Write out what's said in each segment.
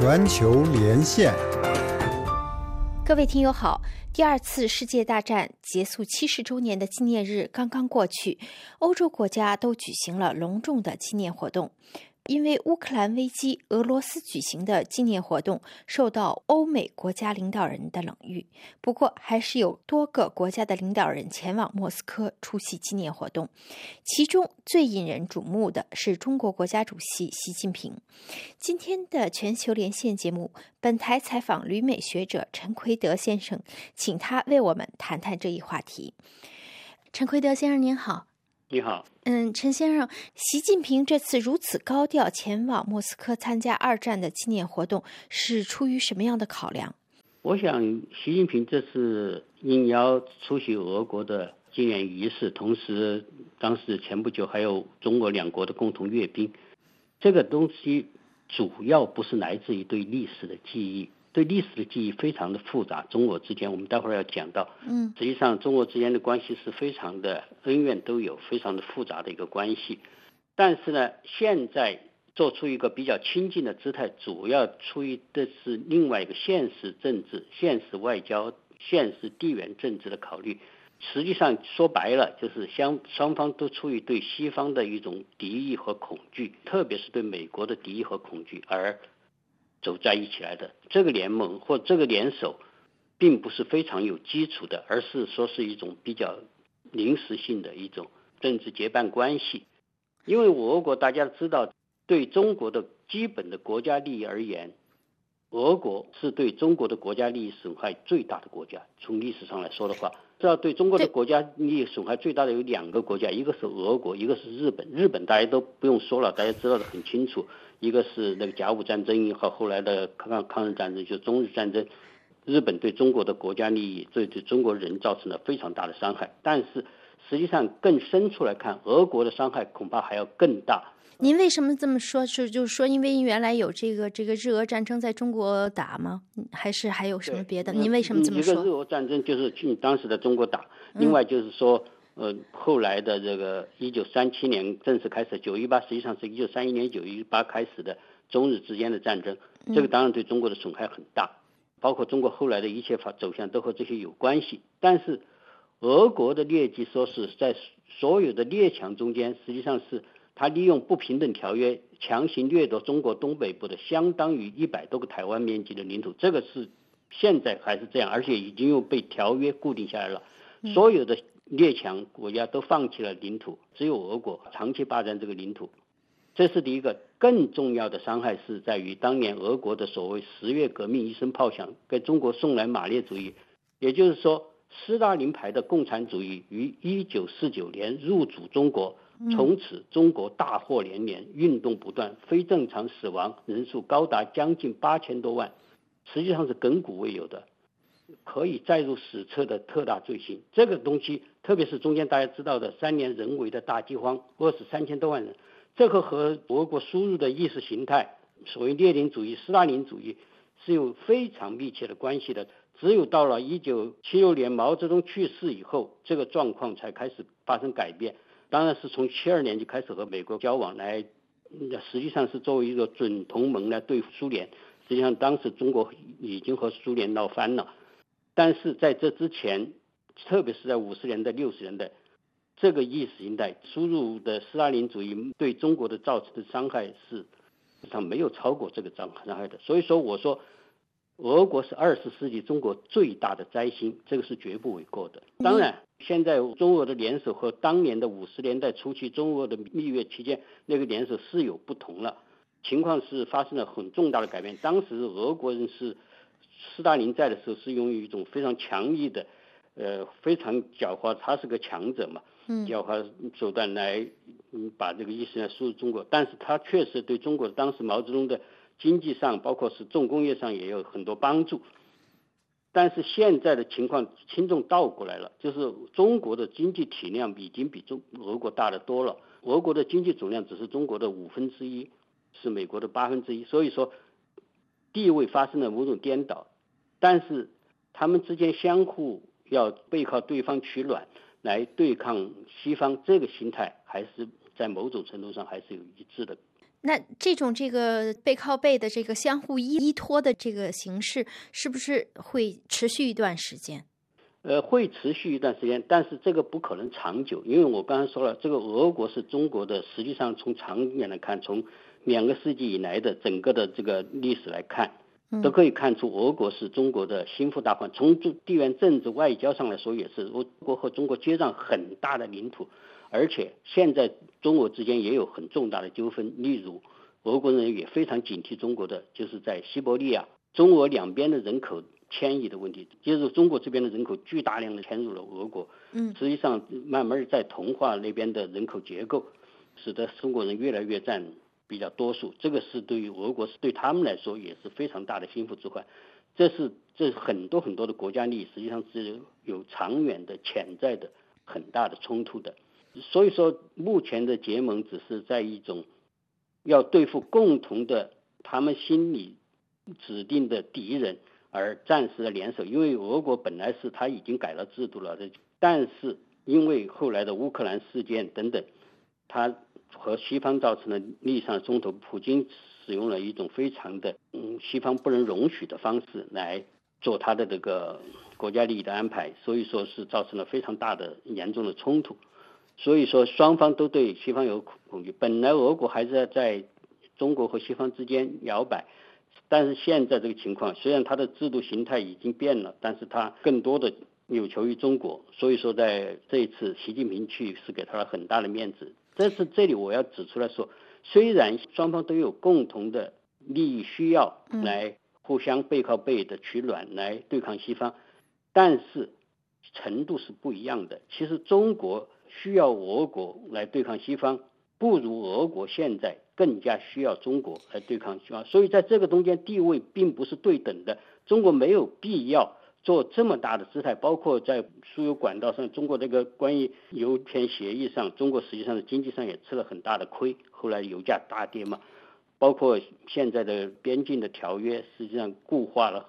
全球连线，各位听友好。第二次世界大战结束七十周年的纪念日刚刚过去，欧洲国家都举行了隆重的纪念活动。因为乌克兰危机，俄罗斯举行的纪念活动受到欧美国家领导人的冷遇。不过，还是有多个国家的领导人前往莫斯科出席纪念活动。其中最引人瞩目的是中国国家主席习近平。今天的全球连线节目，本台采访旅美学者陈奎德先生，请他为我们谈谈这一话题。陈奎德先生，您好。你好，嗯，陈先生，习近平这次如此高调前往莫斯科参加二战的纪念活动，是出于什么样的考量？我想，习近平这次应邀出席俄国的纪念仪式，同时，当时前不久还有中俄两国的共同阅兵，这个东西主要不是来自于对历史的记忆。对历史的记忆非常的复杂，中俄之间，我们待会儿要讲到。嗯，实际上中俄之间的关系是非常的恩怨都有，非常的复杂的一个关系。但是呢，现在做出一个比较亲近的姿态，主要出于的是另外一个现实政治、现实外交、现实地缘政治的考虑。实际上说白了，就是相双方都出于对西方的一种敌意和恐惧，特别是对美国的敌意和恐惧而。走在一起来的这个联盟或这个联手，并不是非常有基础的，而是说是一种比较临时性的一种政治结伴关系。因为我国大家知道，对中国的基本的国家利益而言，俄国是对中国的国家利益损害最大的国家。从历史上来说的话，这要对中国的国家利益损害最大的有两个国家，一个是俄国，一个是日本。日本大家都不用说了，大家知道的很清楚。一个是那个甲午战争和后来的抗抗日战争，就中日战争，日本对中国的国家利益，对对中国人造成了非常大的伤害。但是实际上更深处来看，俄国的伤害恐怕还要更大。您为什么这么说？是就是说，因为原来有这个这个日俄战争在中国打吗？还是还有什么别的？您为什么这么说？一个日俄战争就是去当时的中国打，另外就是说。呃，后来的这个一九三七年正式开始，九一八实际上是一九三一年九一八开始的中日之间的战争，这个当然对中国的损害很大，包括中国后来的一切发走向都和这些有关系。但是，俄国的劣迹说是在所有的列强中间，实际上是他利用不平等条约强行掠夺中国东北部的相当于一百多个台湾面积的领土，这个是现在还是这样，而且已经又被条约固定下来了，所有的。列强国家都放弃了领土，只有俄国长期霸占这个领土，这是第一个。更重要的伤害是在于当年俄国的所谓十月革命一声炮响，给中国送来马列主义，也就是说，斯大林牌的共产主义于一九四九年入主中国，从此中国大祸连连，运动不断，非正常死亡人数高达将近八千多万，实际上是亘古未有的。可以载入史册的特大罪行，这个东西，特别是中间大家知道的三年人为的大饥荒，饿死三千多万人，这个和俄国输入的意识形态，所谓列宁主义、斯大林主义是有非常密切的关系的。只有到了一九七六年毛泽东去世以后，这个状况才开始发生改变。当然是从七二年就开始和美国交往来，实际上是作为一个准同盟来对付苏联。实际上当时中国已经和苏联闹翻了。但是在这之前，特别是在五十年代、六十年代，这个意识形态输入的斯大林主义对中国的造成的伤害是，上没有超过这个伤伤害的。所以说，我说，俄国是二十世纪中国最大的灾星，这个是绝不为过的。当然，现在中俄的联手和当年的五十年代初期中俄的蜜月期间那个联手是有不同了，情况是发生了很重大的改变。当时俄国人是。斯大林在的时候是用一种非常强硬的，呃，非常狡猾，他是个强者嘛，狡猾手段来把这个意识呢输入中国。但是他确实对中国当时毛泽东的经济上，包括是重工业上也有很多帮助。但是现在的情况轻重倒过来了，就是中国的经济体量已经比中俄国大得多了，俄国的经济总量只是中国的五分之一，是美国的八分之一，所以说。地位发生了某种颠倒，但是他们之间相互要背靠对方取暖来对抗西方，这个心态还是在某种程度上还是有一致的。那这种这个背靠背的这个相互依依托的这个形式，是不是会持续一段时间？呃，会持续一段时间，但是这个不可能长久，因为我刚才说了，这个俄国是中国的，实际上从长远来看，从两个世纪以来的整个的这个历史来看，都可以看出俄国是中国的心腹大患。从地缘政治外交上来说，也是俄国和中国接壤很大的领土，而且现在中俄之间也有很重大的纠纷，例如俄国人也非常警惕中国的，就是在西伯利亚，中俄两边的人口。迁移的问题，就是中国这边的人口巨大量的迁入了俄国，嗯，实际上慢慢在同化那边的人口结构，使得中国人越来越占比较多数，这个是对于俄国是对他们来说也是非常大的心腹之患，这是这很多很多的国家利益实际上是有长远的潜在的很大的冲突的，所以说目前的结盟只是在一种要对付共同的他们心里指定的敌人。而暂时的联手，因为俄国本来是他已经改了制度了的，但是因为后来的乌克兰事件等等，他和西方造成了利益上的冲突，普京使用了一种非常的嗯西方不能容许的方式来做他的这个国家利益的安排，所以说是造成了非常大的严重的冲突，所以说双方都对西方有恐惧。本来俄国还是要在中国和西方之间摇摆。但是现在这个情况，虽然它的制度形态已经变了，但是它更多的有求于中国，所以说在这一次习近平去是给他了很大的面子。但是这里我要指出来说，虽然双方都有共同的利益需要来互相背靠背的取暖来对抗西方，但是程度是不一样的。其实中国需要俄国来对抗西方。不如俄国现在更加需要中国来对抗西方，所以在这个中间地位并不是对等的。中国没有必要做这么大的姿态，包括在输油管道上，中国这个关于油田协议上，中国实际上的经济上也吃了很大的亏。后来油价大跌嘛，包括现在的边境的条约实际上固化了，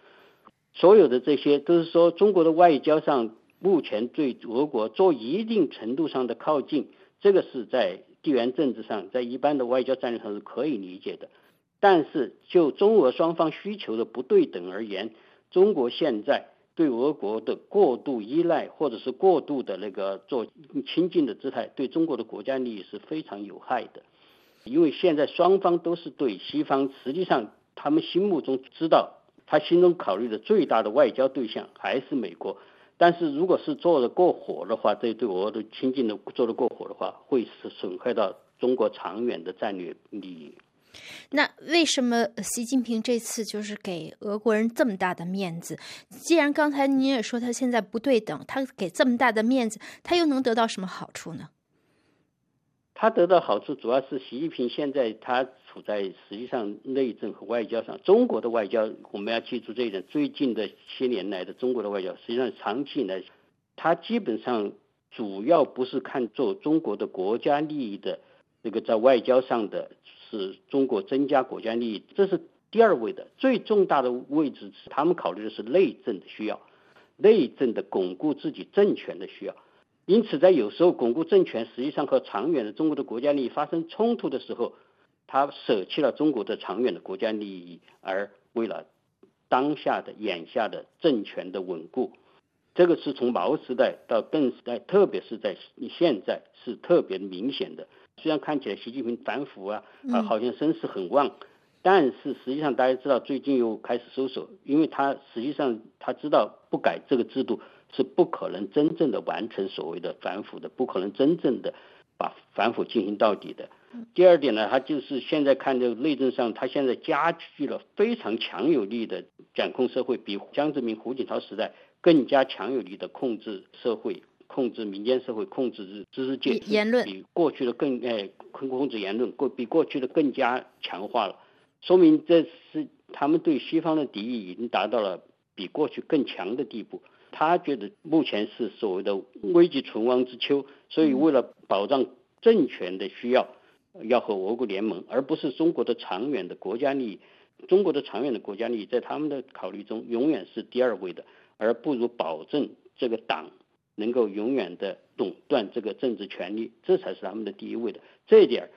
所有的这些都是说中国的外交上目前对俄国做一定程度上的靠近，这个是在。地缘政治上，在一般的外交战略上是可以理解的，但是就中俄双方需求的不对等而言，中国现在对俄国的过度依赖，或者是过度的那个做亲近的姿态，对中国的国家利益是非常有害的。因为现在双方都是对西方，实际上他们心目中知道，他心中考虑的最大的外交对象还是美国。但是，如果是做的过火的话，这对俄的亲近的做的过火的话，会是损害到中国长远的战略利益。那为什么习近平这次就是给俄国人这么大的面子？既然刚才您也说他现在不对等，他给这么大的面子，他又能得到什么好处呢？他得到好处主要是习近平现在他处在实际上内政和外交上，中国的外交我们要记住这一点。最近的些年来的中国的外交，实际上长期以来，他基本上主要不是看作中国的国家利益的这个在外交上的，是中国增加国家利益，这是第二位的。最重大的位置是他们考虑的是内政的需要，内政的巩固自己政权的需要。因此，在有时候巩固政权，实际上和长远的中国的国家利益发生冲突的时候，他舍弃了中国的长远的国家利益，而为了当下的眼下的政权的稳固，这个是从毛时代到邓时代，特别是在现在是特别明显的。虽然看起来习近平反腐啊啊，好像声势很旺，但是实际上大家知道，最近又开始收手，因为他实际上他知道不改这个制度。是不可能真正的完成所谓的反腐的，不可能真正的把反腐进行到底的。第二点呢，他就是现在看这个内政上，他现在加剧了非常强有力的掌控社会，比江泽民、胡锦涛时代更加强有力的控制社会、控制民间社会、控制知识界言论，比过去的更哎控控制言论过比过去的更加强化了，说明这是他们对西方的敌意已经达到了比过去更强的地步。他觉得目前是所谓的危急存亡之秋，所以为了保障政权的需要，要和俄国联盟，而不是中国的长远的国家利益。中国的长远的国家利益在他们的考虑中永远是第二位的，而不如保证这个党能够永远的垄断这个政治权利，这才是他们的第一位的。这一点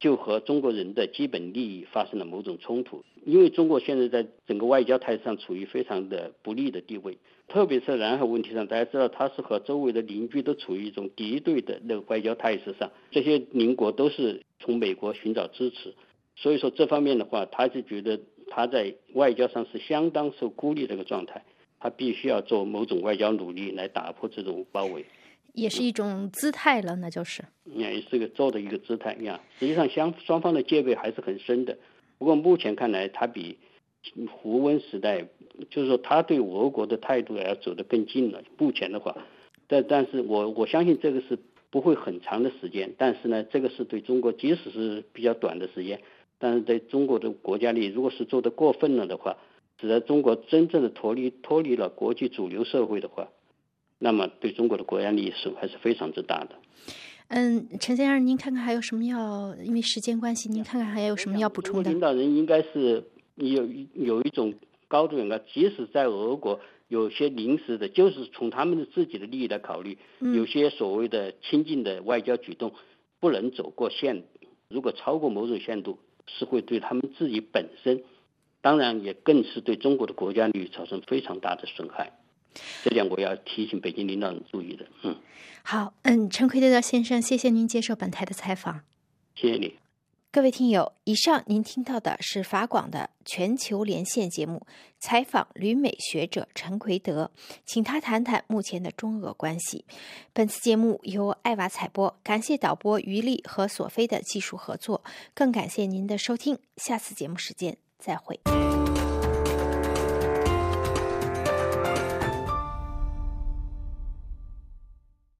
就和中国人的基本利益发生了某种冲突。因为中国现在在整个外交态势上处于非常的不利的地位，特别是南海问题上，大家知道它是和周围的邻居都处于一种敌对的那个外交态势上，这些邻国都是从美国寻找支持，所以说这方面的话，他就觉得他在外交上是相当受孤立的一个状态，他必须要做某种外交努力来打破这种包围。也是一种姿态了，那就是。也是个做的一个姿态呀。实际上，相双方的戒备还是很深的。不过目前看来，他比胡温时代，就是说他对俄国的态度要走得更近了。目前的话，但但是我我相信这个是不会很长的时间。但是呢，这个是对中国，即使是比较短的时间，但是对中国的国家利益，如果是做得过分了的话，使得中国真正的脱离脱离了国际主流社会的话。那么，对中国的国家利益损害是非常之大的。嗯，陈先生，您看看还有什么要？因为时间关系，您看看还有什么要补充的？领导人应该是有有一种高度的，即使在俄国有些临时的，就是从他们的自己的利益来考虑，有些所谓的亲近的外交举动不能走过线，如果超过某种限度，是会对他们自己本身，当然也更是对中国的国家利益造成非常大的损害。这点我要提醒北京领导人注意的。嗯，好，嗯，陈奎德先生，谢谢您接受本台的采访。谢谢你，各位听友，以上您听到的是法广的全球连线节目，采访旅美学者陈奎德，请他谈谈目前的中俄关系。本次节目由艾娃采播，感谢导播于丽和索菲的技术合作，更感谢您的收听。下次节目时间再会。